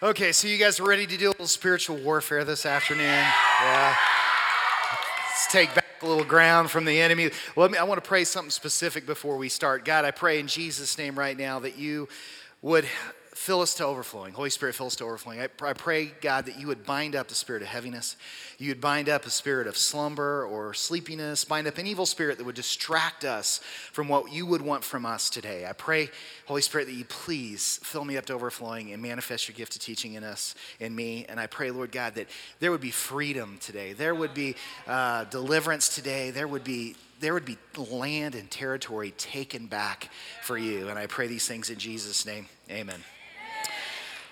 Okay, so you guys are ready to do a little spiritual warfare this afternoon? Yeah. Let's take back a little ground from the enemy. Let me, I want to pray something specific before we start. God, I pray in Jesus' name right now that you would fill us to overflowing. Holy Spirit, fill us to overflowing. I, I, pray, God, that you would bind up the spirit of heaviness. You would bind up a spirit of slumber or sleepiness, bind up an evil spirit that would distract us from what you would want from us today. I pray, Holy Spirit, that you please fill me up to overflowing and manifest your gift of teaching in us, in me. And I pray, Lord God, that there would be freedom today. There would be uh, deliverance today. There would be there would be land and territory taken back for you. And I pray these things in Jesus' name. Amen.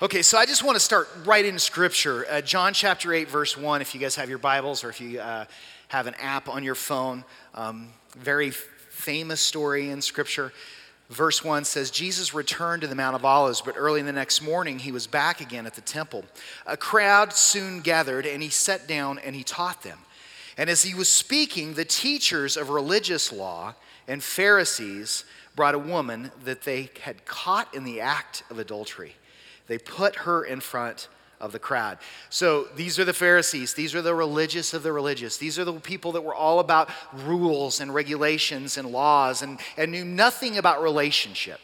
Okay, so I just want to start right in Scripture. Uh, John chapter 8, verse 1, if you guys have your Bibles or if you uh, have an app on your phone. Um, very famous story in Scripture. Verse 1 says, Jesus returned to the Mount of Olives, but early in the next morning he was back again at the temple. A crowd soon gathered, and he sat down and he taught them. And as he was speaking, the teachers of religious law and Pharisees brought a woman that they had caught in the act of adultery. They put her in front of the crowd. So these are the Pharisees. These are the religious of the religious. These are the people that were all about rules and regulations and laws and, and knew nothing about relationship.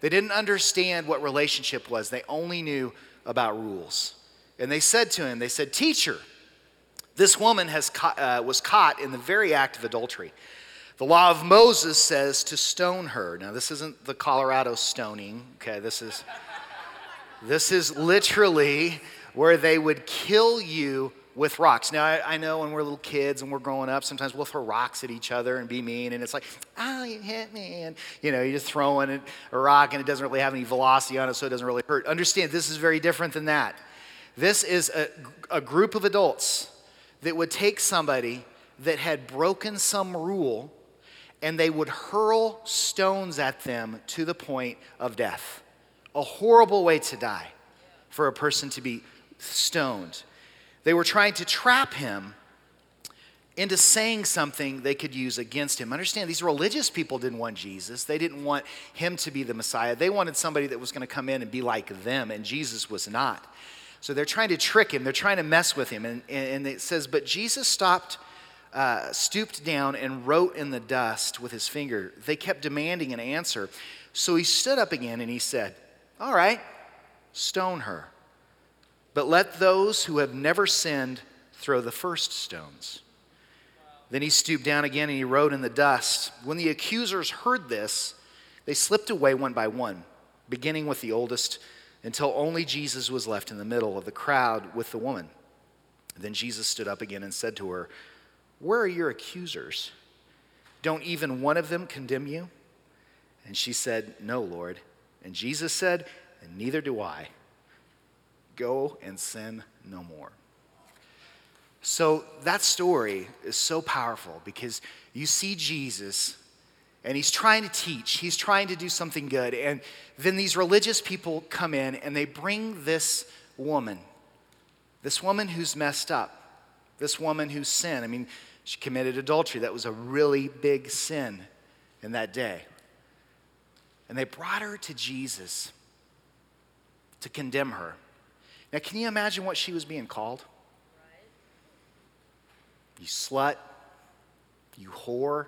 They didn't understand what relationship was, they only knew about rules. And they said to him, They said, Teacher, this woman has caught, uh, was caught in the very act of adultery. The law of Moses says to stone her. Now, this isn't the Colorado stoning, okay? This is. This is literally where they would kill you with rocks. Now, I, I, know when we're little kids and we're growing up, sometimes we'll throw rocks at each other and be mean, and it's like, oh, you hit me. And, you know, you're just throwing a rock and it doesn't really have any velocity on it, so it doesn't really hurt. Understand, this is very different than that. This is a, a group of adults that would take somebody that had broken some rule and they would hurl stones at them to the point of death a horrible way to die for a person to be stoned. They were trying to trap him into saying something they could use against him. Understand, these religious people didn't want Jesus. They didn't want him to be the Messiah. They wanted somebody that was going to come in and be like them, and Jesus was not. So they're trying to trick him, they're trying to mess with him. And, and it says, But Jesus stopped, uh, stooped down, and wrote in the dust with his finger. They kept demanding an answer. So he stood up again and he said, all right, stone her. But let those who have never sinned throw the first stones. Then he stooped down again and he wrote in the dust. When the accusers heard this, they slipped away one by one, beginning with the oldest, until only Jesus was left in the middle of the crowd with the woman. Then Jesus stood up again and said to her, Where are your accusers? Don't even one of them condemn you? And she said, No, Lord. And Jesus said, And neither do I. Go and sin no more. So that story is so powerful because you see Jesus and he's trying to teach, he's trying to do something good. And then these religious people come in and they bring this woman, this woman who's messed up, this woman who's sinned. I mean, she committed adultery. That was a really big sin in that day. And they brought her to Jesus to condemn her. Now, can you imagine what she was being called? You slut, you whore,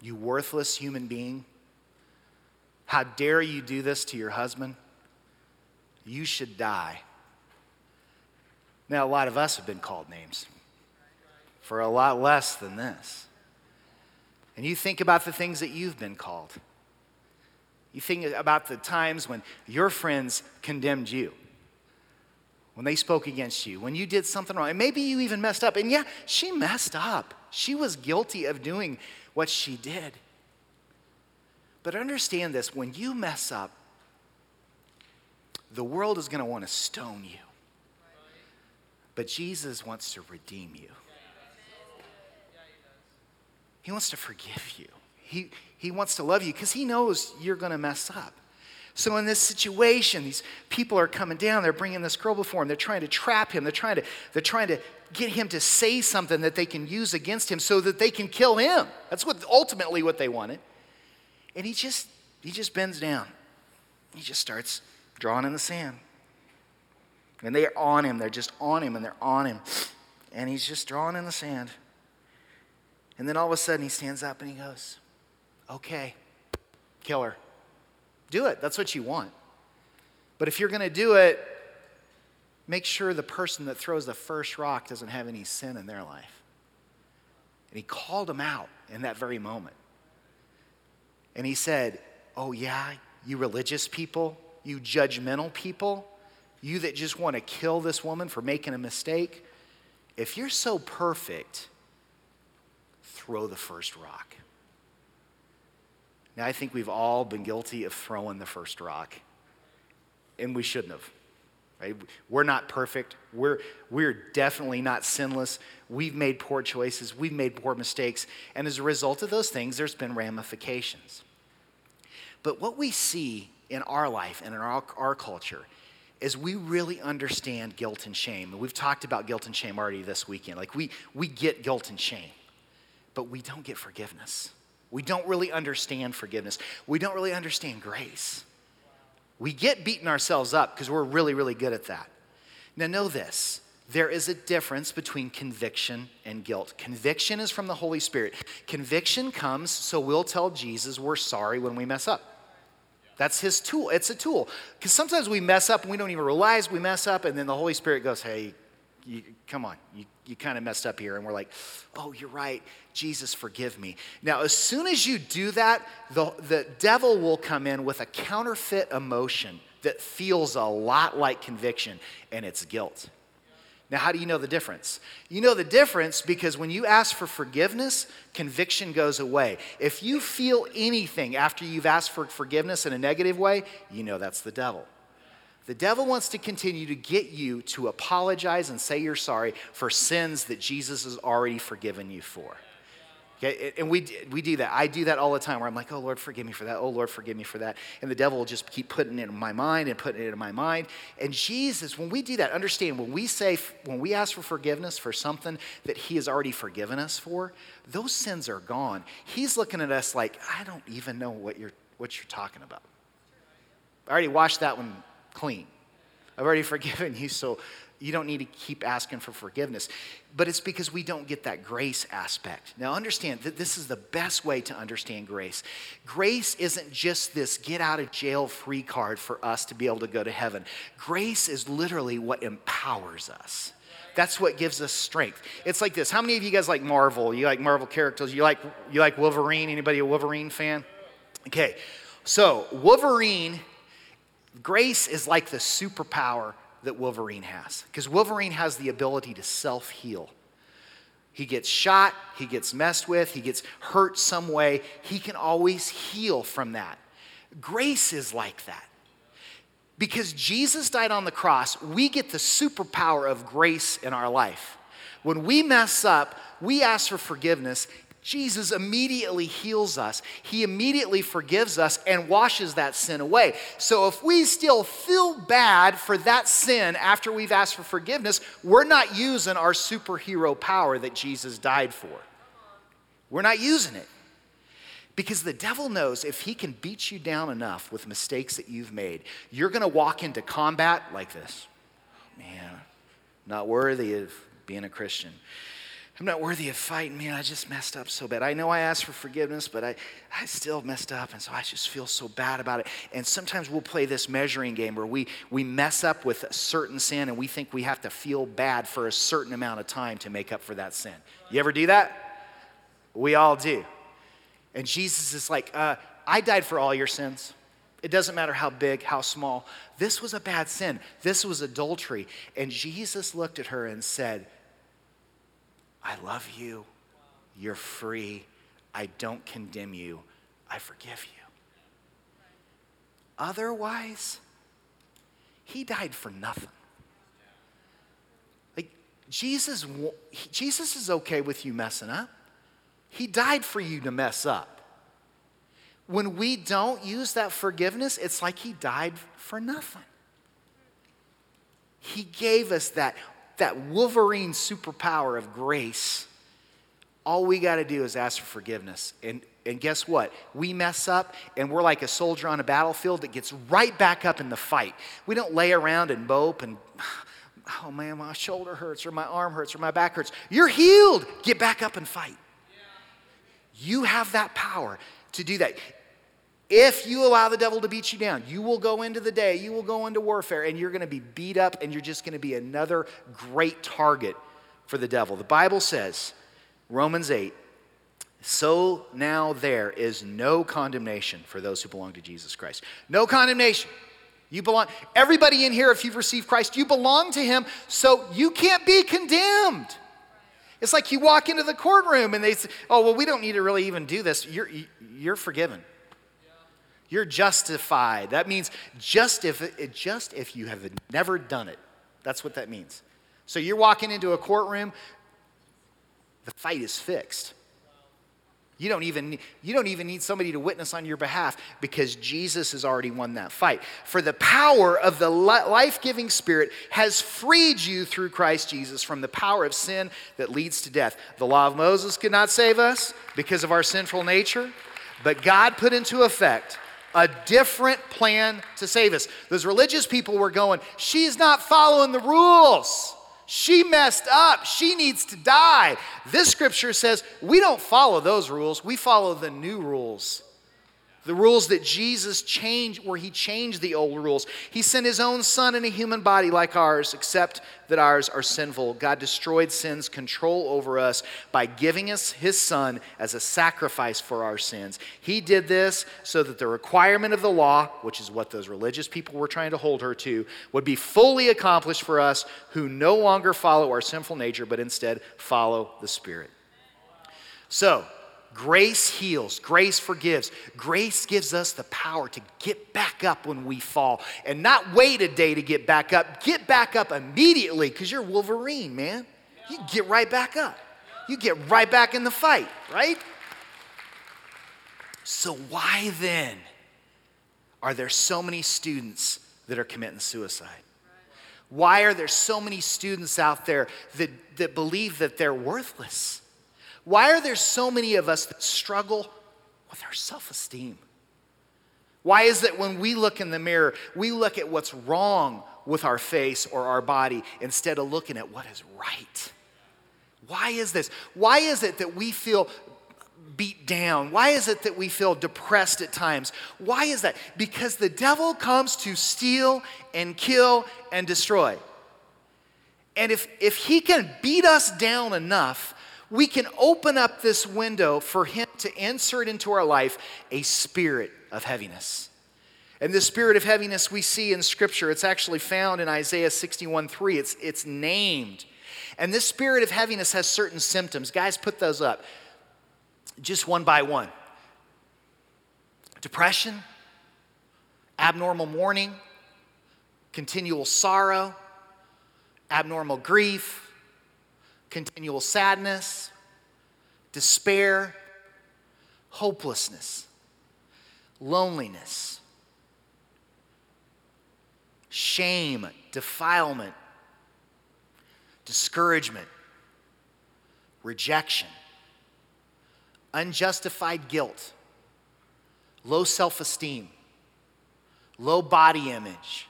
you worthless human being. How dare you do this to your husband? You should die. Now, a lot of us have been called names for a lot less than this. And you think about the things that you've been called. You think about the times when your friends condemned you, when they spoke against you, when you did something wrong, and maybe you even messed up. And yeah, she messed up. She was guilty of doing what she did. But understand this when you mess up, the world is going to want to stone you. But Jesus wants to redeem you. He wants to forgive you. He, he wants to love you because he knows you're going to mess up. So, in this situation, these people are coming down. They're bringing this girl before him. They're trying to trap him. They're trying to, they're trying to get him to say something that they can use against him so that they can kill him. That's what ultimately what they wanted. And he just, he just bends down. He just starts drawing in the sand. And they're on him. They're just on him and they're on him. And he's just drawing in the sand. And then all of a sudden he stands up and he goes, Okay, kill her. Do it. That's what you want. But if you're going to do it, make sure the person that throws the first rock doesn't have any sin in their life. And he called him out in that very moment. And he said, Oh, yeah, you religious people, you judgmental people, you that just want to kill this woman for making a mistake, if you're so perfect, throw the first rock. Now, I think we've all been guilty of throwing the first rock, and we shouldn't have. Right? We're not perfect. We're, we're definitely not sinless. We've made poor choices. We've made poor mistakes. And as a result of those things, there's been ramifications. But what we see in our life and in our, our culture is we really understand guilt and shame. And we've talked about guilt and shame already this weekend. Like we, we get guilt and shame, but we don't get forgiveness. We don't really understand forgiveness. We don't really understand grace. We get beating ourselves up because we're really, really good at that. Now, know this there is a difference between conviction and guilt. Conviction is from the Holy Spirit. Conviction comes so we'll tell Jesus we're sorry when we mess up. That's his tool. It's a tool. Because sometimes we mess up and we don't even realize we mess up, and then the Holy Spirit goes, Hey, you, come on, you, you kind of messed up here. And we're like, Oh, you're right. Jesus, forgive me. Now, as soon as you do that, the, the devil will come in with a counterfeit emotion that feels a lot like conviction, and it's guilt. Now, how do you know the difference? You know the difference because when you ask for forgiveness, conviction goes away. If you feel anything after you've asked for forgiveness in a negative way, you know that's the devil. The devil wants to continue to get you to apologize and say you're sorry for sins that Jesus has already forgiven you for. Okay, and we, we do that. I do that all the time where I'm like, oh, Lord, forgive me for that. Oh, Lord, forgive me for that. And the devil will just keep putting it in my mind and putting it in my mind. And Jesus, when we do that, understand when we say, when we ask for forgiveness for something that he has already forgiven us for, those sins are gone. He's looking at us like, I don't even know what you're, what you're talking about. I already washed that one clean. I've already forgiven you, so you don't need to keep asking for forgiveness. But it's because we don't get that grace aspect. Now, understand that this is the best way to understand grace. Grace isn't just this get out of jail free card for us to be able to go to heaven. Grace is literally what empowers us. That's what gives us strength. It's like this. How many of you guys like Marvel? You like Marvel characters? You like you like Wolverine? Anybody a Wolverine fan? Okay. So, Wolverine grace is like the superpower that Wolverine has. Because Wolverine has the ability to self heal. He gets shot, he gets messed with, he gets hurt some way. He can always heal from that. Grace is like that. Because Jesus died on the cross, we get the superpower of grace in our life. When we mess up, we ask for forgiveness, Jesus immediately heals us. He immediately forgives us and washes that sin away. So if we still feel bad for that sin after we've asked for forgiveness, we're not using our superhero power that Jesus died for. We're not using it. Because the devil knows if he can beat you down enough with mistakes that you've made, you're going to walk into combat like this. Man, not worthy of being a Christian. I'm not worthy of fighting, man. I just messed up so bad. I know I asked for forgiveness, but I, I still messed up, and so I just feel so bad about it. And sometimes we'll play this measuring game where we, we mess up with a certain sin and we think we have to feel bad for a certain amount of time to make up for that sin. You ever do that? We all do. And Jesus is like, uh, I died for all your sins. It doesn't matter how big, how small. This was a bad sin. This was adultery. And Jesus looked at her and said, I love you. You're free. I don't condemn you. I forgive you. Otherwise, he died for nothing. Like Jesus Jesus is okay with you messing up. He died for you to mess up. When we don't use that forgiveness, it's like he died for nothing. He gave us that that Wolverine superpower of grace, all we got to do is ask for forgiveness. And, and guess what? We mess up and we're like a soldier on a battlefield that gets right back up in the fight. We don't lay around and mope and oh man, my shoulder hurts, or my arm hurts, or my back hurts. You're healed. Get back up and fight. You have that power to do that. If you allow the devil to beat you down, you will go into the day, you will go into warfare, and you're going to be beat up, and you're just going to be another great target for the devil. The Bible says, Romans 8, so now there is no condemnation for those who belong to Jesus Christ. No condemnation. You belong, everybody in here, if you've received Christ, you belong to Him, so you can't be condemned. It's like you walk into the courtroom and they say, oh, well, we don't need to really even do this. You're, you're forgiven. You're justified. That means just if, just if you have never done it. That's what that means. So you're walking into a courtroom, the fight is fixed. You don't, even, you don't even need somebody to witness on your behalf because Jesus has already won that fight. For the power of the life giving Spirit has freed you through Christ Jesus from the power of sin that leads to death. The law of Moses could not save us because of our sinful nature, but God put into effect a different plan to save us. Those religious people were going, She's not following the rules. She messed up. She needs to die. This scripture says we don't follow those rules, we follow the new rules. The rules that Jesus changed, where he changed the old rules. He sent his own son in a human body like ours, except that ours are sinful. God destroyed sin's control over us by giving us his son as a sacrifice for our sins. He did this so that the requirement of the law, which is what those religious people were trying to hold her to, would be fully accomplished for us who no longer follow our sinful nature, but instead follow the Spirit. So, Grace heals, grace forgives. Grace gives us the power to get back up when we fall and not wait a day to get back up. Get back up immediately because you're Wolverine, man. You get right back up. You get right back in the fight, right? So, why then are there so many students that are committing suicide? Why are there so many students out there that, that believe that they're worthless? Why are there so many of us that struggle with our self esteem? Why is it when we look in the mirror, we look at what's wrong with our face or our body instead of looking at what is right? Why is this? Why is it that we feel beat down? Why is it that we feel depressed at times? Why is that? Because the devil comes to steal and kill and destroy. And if, if he can beat us down enough we can open up this window for Him to insert into our life a spirit of heaviness. And this spirit of heaviness we see in Scripture, it's actually found in Isaiah 61 3. It's, it's named. And this spirit of heaviness has certain symptoms. Guys, put those up just one by one depression, abnormal mourning, continual sorrow, abnormal grief continual sadness, despair, hopelessness, loneliness, shame, defilement, discouragement, rejection, unjustified guilt, low self esteem, low body image,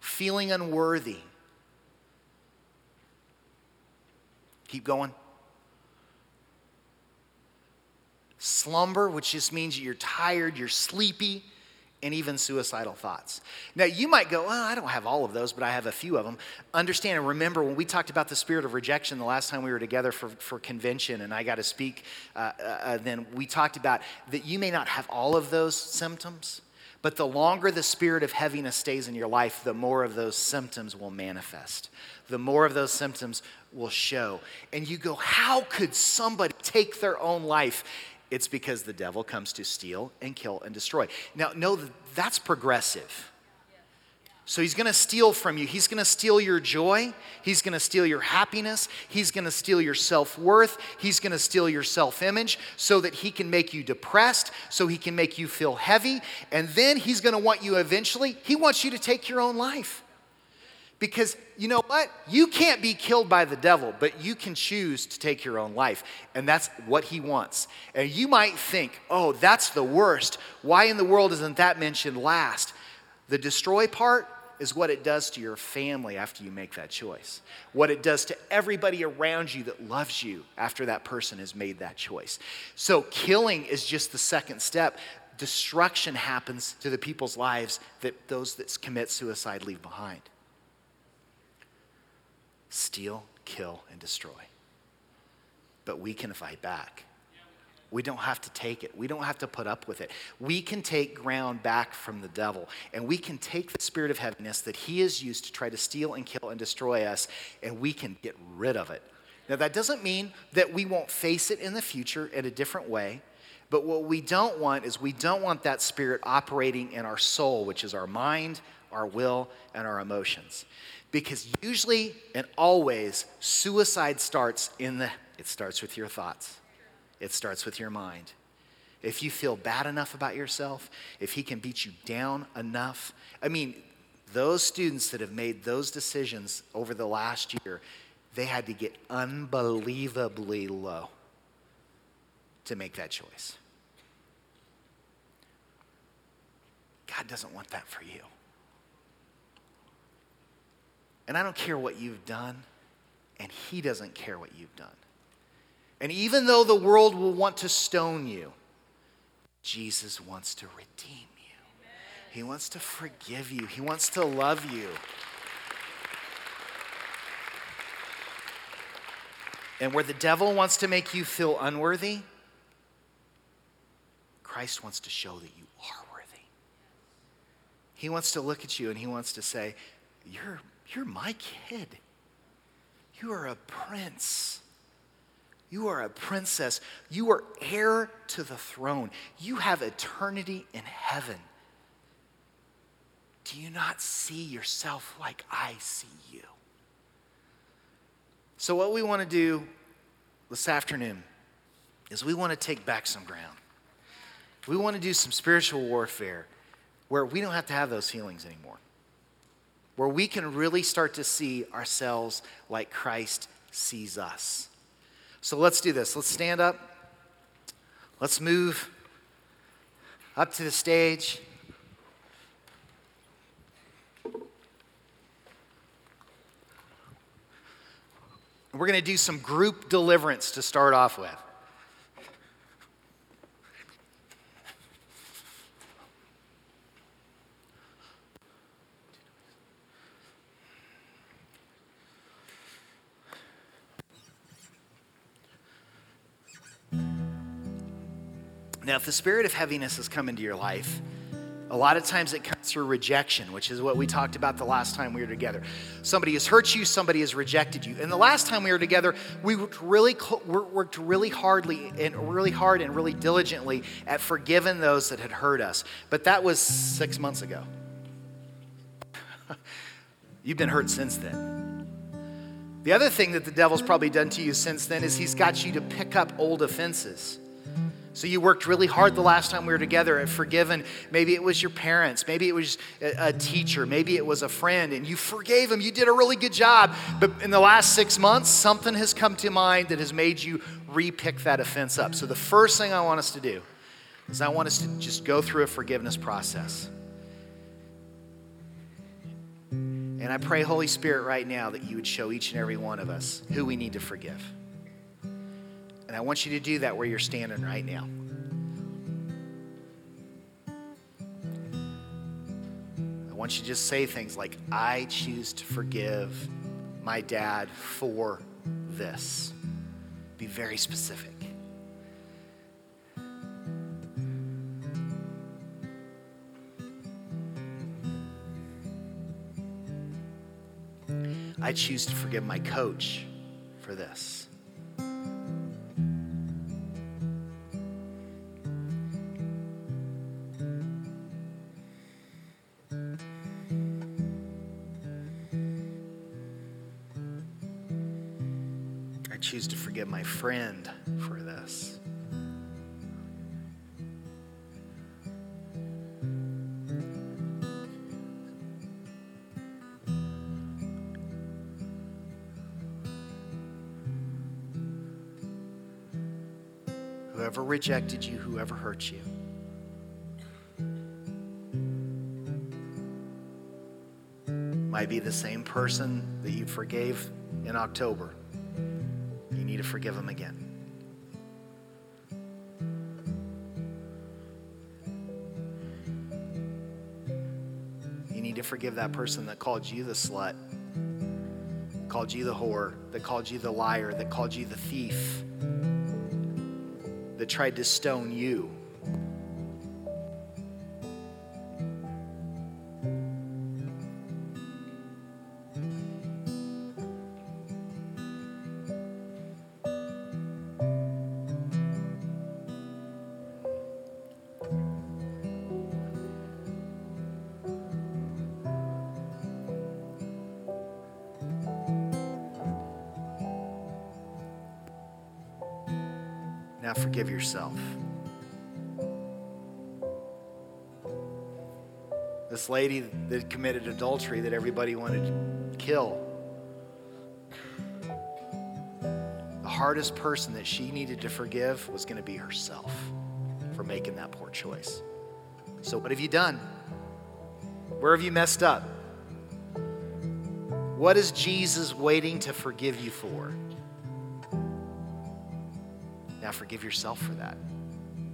feeling unworthy Keep going. Slumber, which just means you're tired, you're sleepy, and even suicidal thoughts. Now, you might go, well, I don't have all of those, but I have a few of them. Understand and remember when we talked about the spirit of rejection the last time we were together for, for convention and I got to speak, uh, uh, uh then we talked about that you may not have all of those symptoms, but the longer the spirit of heaviness stays in your life, the more of those symptoms will manifest. The more of those symptoms will show. And you go, How could somebody take their own life? It's because the devil comes to steal and kill and destroy. Now, know that that's progressive. So he's going to steal from you. He's going to steal your joy. He's going to steal your happiness. He's going to steal your self worth. He's going to steal your self image so that he can make you depressed, so he can make you feel heavy. And then he's going to want you eventually, he wants you to take your own life. Because you know what? You can't be killed by the devil, but you can choose to take your own life. And that's what he wants. And you might think, oh, that's the worst. Why in the world isn't that mentioned last? The destroy part, is what it does to your family after you make that choice. What it does to everybody around you that loves you after that person has made that choice. So, killing is just the second step. Destruction happens to the people's lives that those that commit suicide leave behind. Steal, kill, and destroy. But we can fight back. We don't have to take it. We don't have to put up with it. We can take ground back from the devil, and we can take the spirit of heaviness that he has used to try to steal and kill and destroy us, and we can get rid of it. Now, that doesn't mean that we won't face it in the future in a different way, but what we don't want is we don't want that spirit operating in our soul, which is our mind, our will, and our emotions. Because usually and always, suicide starts in the, it starts with your thoughts. It starts with your mind. If you feel bad enough about yourself, if he can beat you down enough, I mean, those students that have made those decisions over the last year, they had to get unbelievably low to make that choice. God doesn't want that for you. And I don't care what you've done, and He doesn't care what you've done. And even though the world will want to stone you, Jesus wants to redeem you. He wants to forgive you. He wants to love you. And where the devil wants to make you feel unworthy, Christ wants to show that you are worthy. He wants to look at you and he wants to say, You're, you're my kid. You are a prince. You are a princess. You are heir to the throne. You have eternity in heaven. Do you not see yourself like I see you? So, what we want to do this afternoon is we want to take back some ground. We want to do some spiritual warfare where we don't have to have those feelings anymore, where we can really start to see ourselves like Christ sees us. So let's do this. Let's stand up. Let's move up to the stage. We're going to do some group deliverance to start off with. Now, if the spirit of heaviness has come into your life, a lot of times it comes through rejection, which is what we talked about the last time we were together. Somebody has hurt you, somebody has rejected you. And the last time we were together, we worked really, worked really hardly and really hard and really diligently at forgiving those that had hurt us. But that was six months ago. You've been hurt since then. The other thing that the devil's probably done to you since then is he's got you to pick up old offenses. So you worked really hard the last time we were together at forgiven. Maybe it was your parents, maybe it was a teacher, maybe it was a friend, and you forgave them. You did a really good job. But in the last six months, something has come to mind that has made you repick that offense up. So the first thing I want us to do is I want us to just go through a forgiveness process. And I pray, Holy Spirit, right now that you would show each and every one of us who we need to forgive. And I want you to do that where you're standing right now. I want you to just say things like, I choose to forgive my dad for this. Be very specific. I choose to forgive my coach for this. Friend for this. Whoever rejected you, whoever hurt you. Might be the same person that you forgave in October. To forgive them again. You need to forgive that person that called you the slut, called you the whore, that called you the liar, that called you the thief, that tried to stone you. Yourself. This lady that committed adultery that everybody wanted to kill. The hardest person that she needed to forgive was going to be herself for making that poor choice. So, what have you done? Where have you messed up? What is Jesus waiting to forgive you for? Now forgive yourself for that.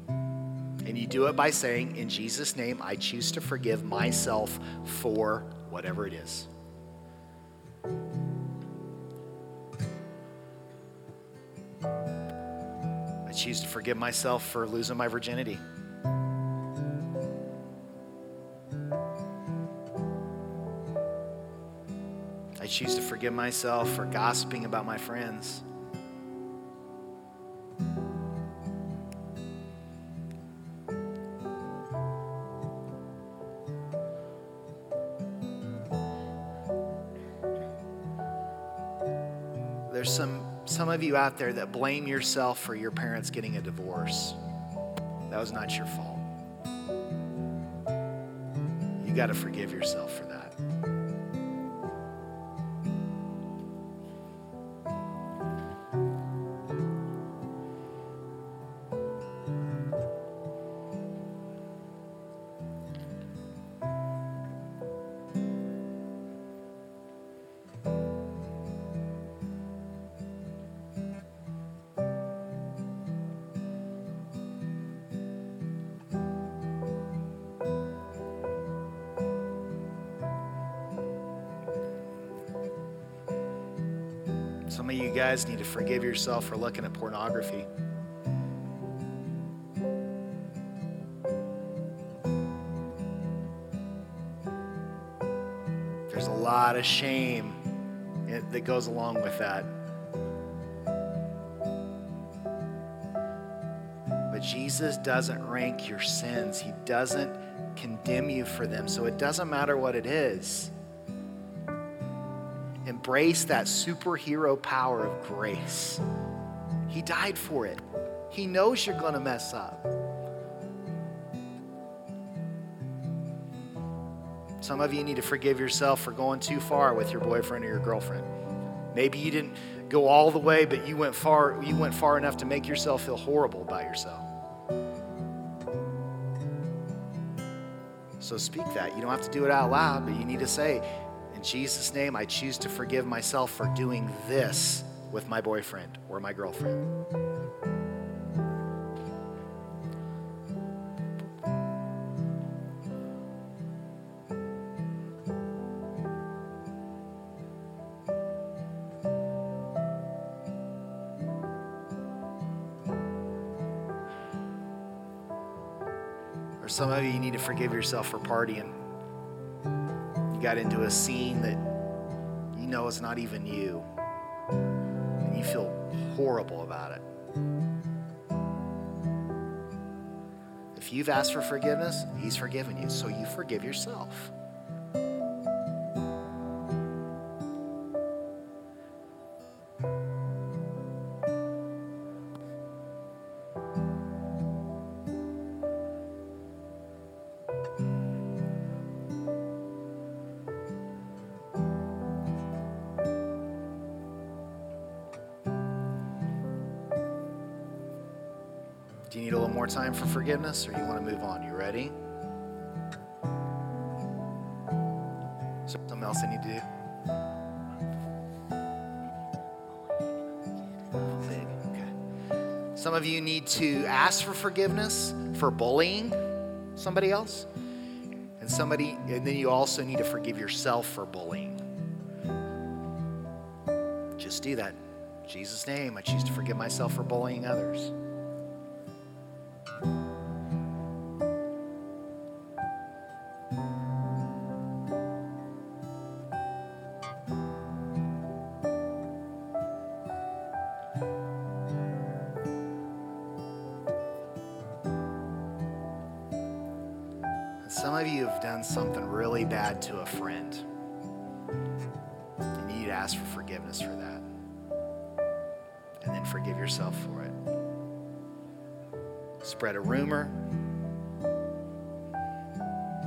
And you do it by saying, In Jesus' name, I choose to forgive myself for whatever it is. I choose to forgive myself for losing my virginity. I choose to forgive myself for gossiping about my friends. Of you out there that blame yourself for your parents getting a divorce. That was not your fault. You got to forgive yourself for that. Of you guys need to forgive yourself for looking at pornography. There's a lot of shame that goes along with that. But Jesus doesn't rank your sins, He doesn't condemn you for them. So it doesn't matter what it is embrace that superhero power of grace. He died for it. He knows you're going to mess up. Some of you need to forgive yourself for going too far with your boyfriend or your girlfriend. Maybe you didn't go all the way, but you went far you went far enough to make yourself feel horrible about yourself. So speak that. You don't have to do it out loud, but you need to say, in Jesus' name, I choose to forgive myself for doing this with my boyfriend or my girlfriend. Or some of you, need to forgive yourself for partying got into a scene that you know is not even you, and you feel horrible about it. If you've asked for forgiveness, He's forgiven you, so you forgive yourself. Little more time for forgiveness or you want to move on? You ready? Some else I need to do? Okay. Some of you need to ask for forgiveness for bullying somebody else. And somebody and then you also need to forgive yourself for bullying. Just do that. In Jesus' name, I choose to forgive myself for bullying others. Some of you have done something really bad to a friend. And you need to ask for forgiveness for that. And then forgive yourself for it. Spread a rumor.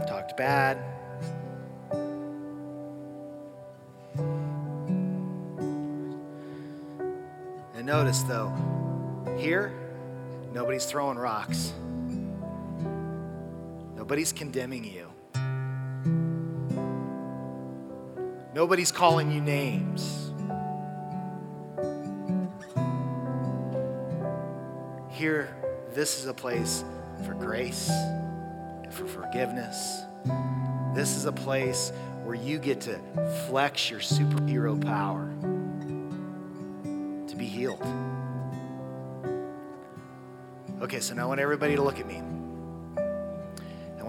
Talked bad. And notice though, here, nobody's throwing rocks. Nobody's condemning you. Nobody's calling you names. Here, this is a place for grace, for forgiveness. This is a place where you get to flex your superhero power to be healed. Okay, so now I want everybody to look at me.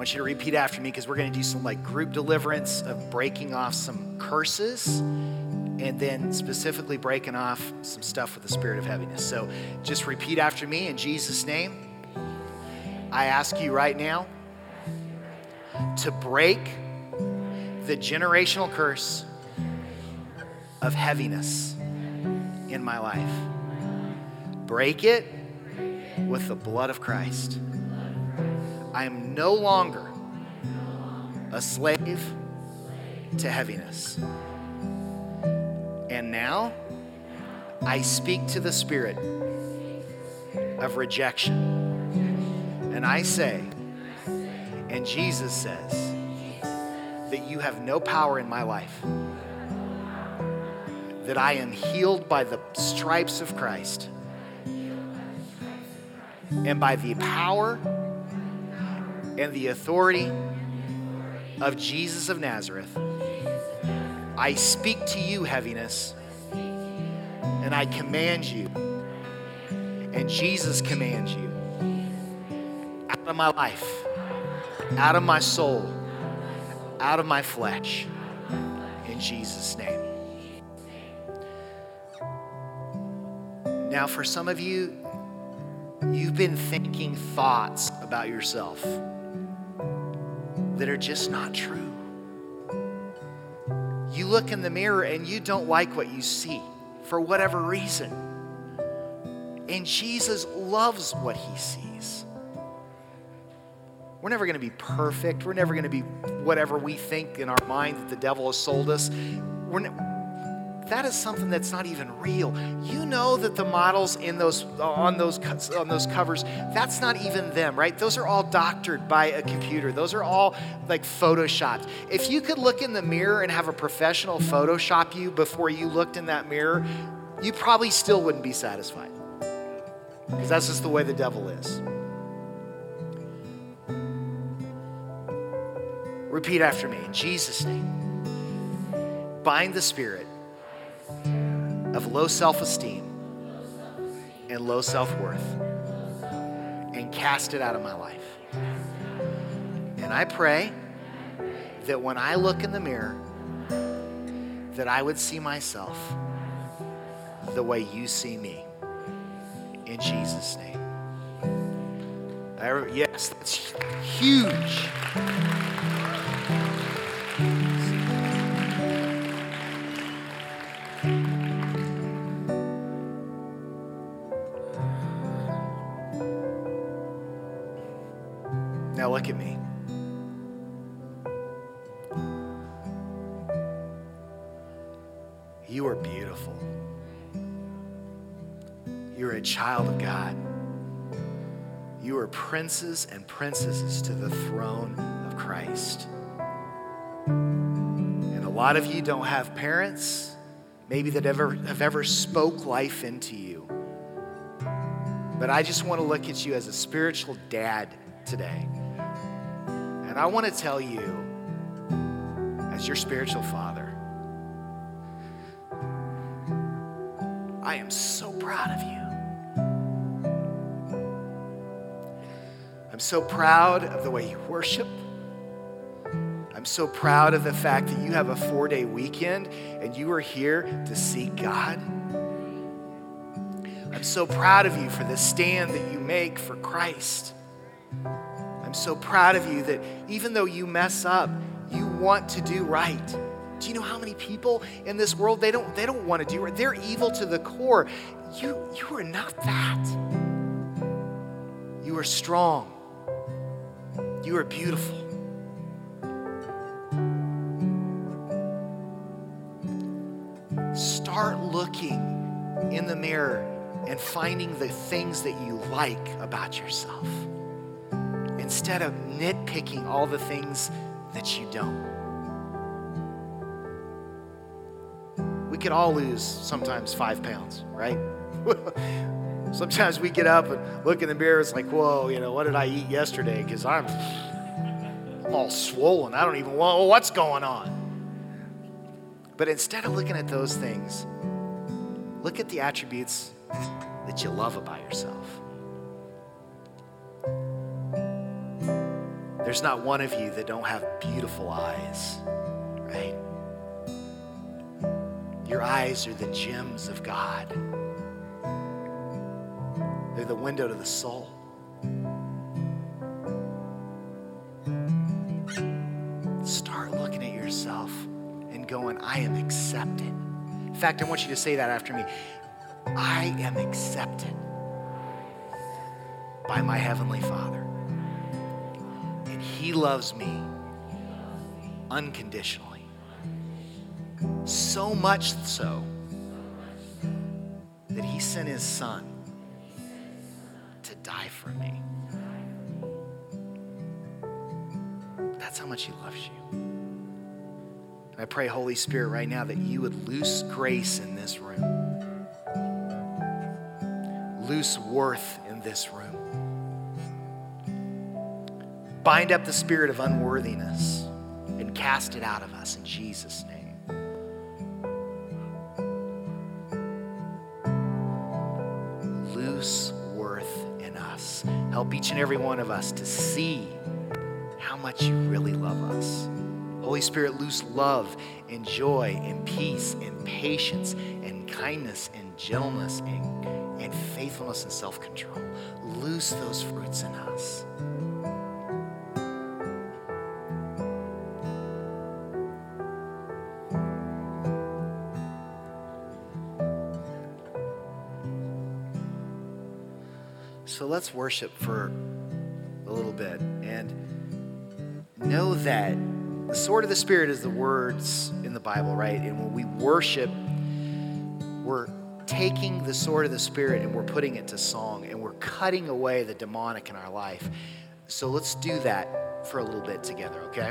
Want you to repeat after me because we're going to do some like group deliverance of breaking off some curses and then specifically breaking off some stuff with the spirit of heaviness. So just repeat after me in Jesus' name. I ask you right now to break the generational curse of heaviness in my life. Break it with the blood of Christ. I am no longer a slave to heaviness. And now I speak to the spirit of rejection. And I say, and Jesus says, that you have no power in my life, that I am healed by the stripes of Christ and by the power and the authority of Jesus of Nazareth, I speak to you, heaviness, and I command you, and Jesus commands you out of my life, out of my soul, out of my flesh, in Jesus' name. Now, for some of you, you've been thinking thoughts about yourself that are just not true. You look in the mirror and you don't like what you see for whatever reason. And Jesus loves what he sees. We're never going to be perfect. We're never going to be whatever we think in our mind that the devil has sold us. We're ne- that is something that's not even real. You know that the models in those on those on those covers, that's not even them, right? Those are all doctored by a computer. Those are all like photoshopped. If you could look in the mirror and have a professional photoshop you before you looked in that mirror, you probably still wouldn't be satisfied. Because that's just the way the devil is. Repeat after me in Jesus' name. Bind the spirit of low self esteem and low self worth and cast it out of my life. And I pray that when I look in the mirror, that I would see myself the way you see me. In Jesus' name. I, yes, that's huge. Princes and princesses to the throne of Christ. And a lot of you don't have parents, maybe that ever have ever spoke life into you. But I just want to look at you as a spiritual dad today. And I want to tell you, as your spiritual father, I am so proud of you. I'm so proud of the way you worship. I'm so proud of the fact that you have a four day weekend and you are here to seek God. I'm so proud of you for the stand that you make for Christ. I'm so proud of you that even though you mess up, you want to do right. Do you know how many people in this world they don't they don't want to do right? They're evil to the core. You you are not that. You are strong. You are beautiful. Start looking in the mirror and finding the things that you like about yourself instead of nitpicking all the things that you don't. We could all lose sometimes five pounds, right? Sometimes we get up and look in the mirror, it's like, whoa, you know, what did I eat yesterday? Because I'm, I'm all swollen. I don't even know what's going on. But instead of looking at those things, look at the attributes that you love about yourself. There's not one of you that don't have beautiful eyes, right? Your eyes are the gems of God. The window to the soul. Start looking at yourself and going, I am accepted. In fact, I want you to say that after me. I am accepted by my Heavenly Father. And He loves me unconditionally. So much so that He sent His Son die for me. That's how much He loves you. And I pray, Holy Spirit, right now that you would loose grace in this room, loose worth in this room. Bind up the spirit of unworthiness and cast it out of us in Jesus' name. Help each and every one of us to see how much you really love us. Holy Spirit, loose love and joy and peace and patience and kindness and gentleness and, and faithfulness and self control. Loose those fruits in us. Let's worship for a little bit and know that the sword of the Spirit is the words in the Bible, right? And when we worship, we're taking the sword of the Spirit and we're putting it to song and we're cutting away the demonic in our life. So let's do that for a little bit together, okay?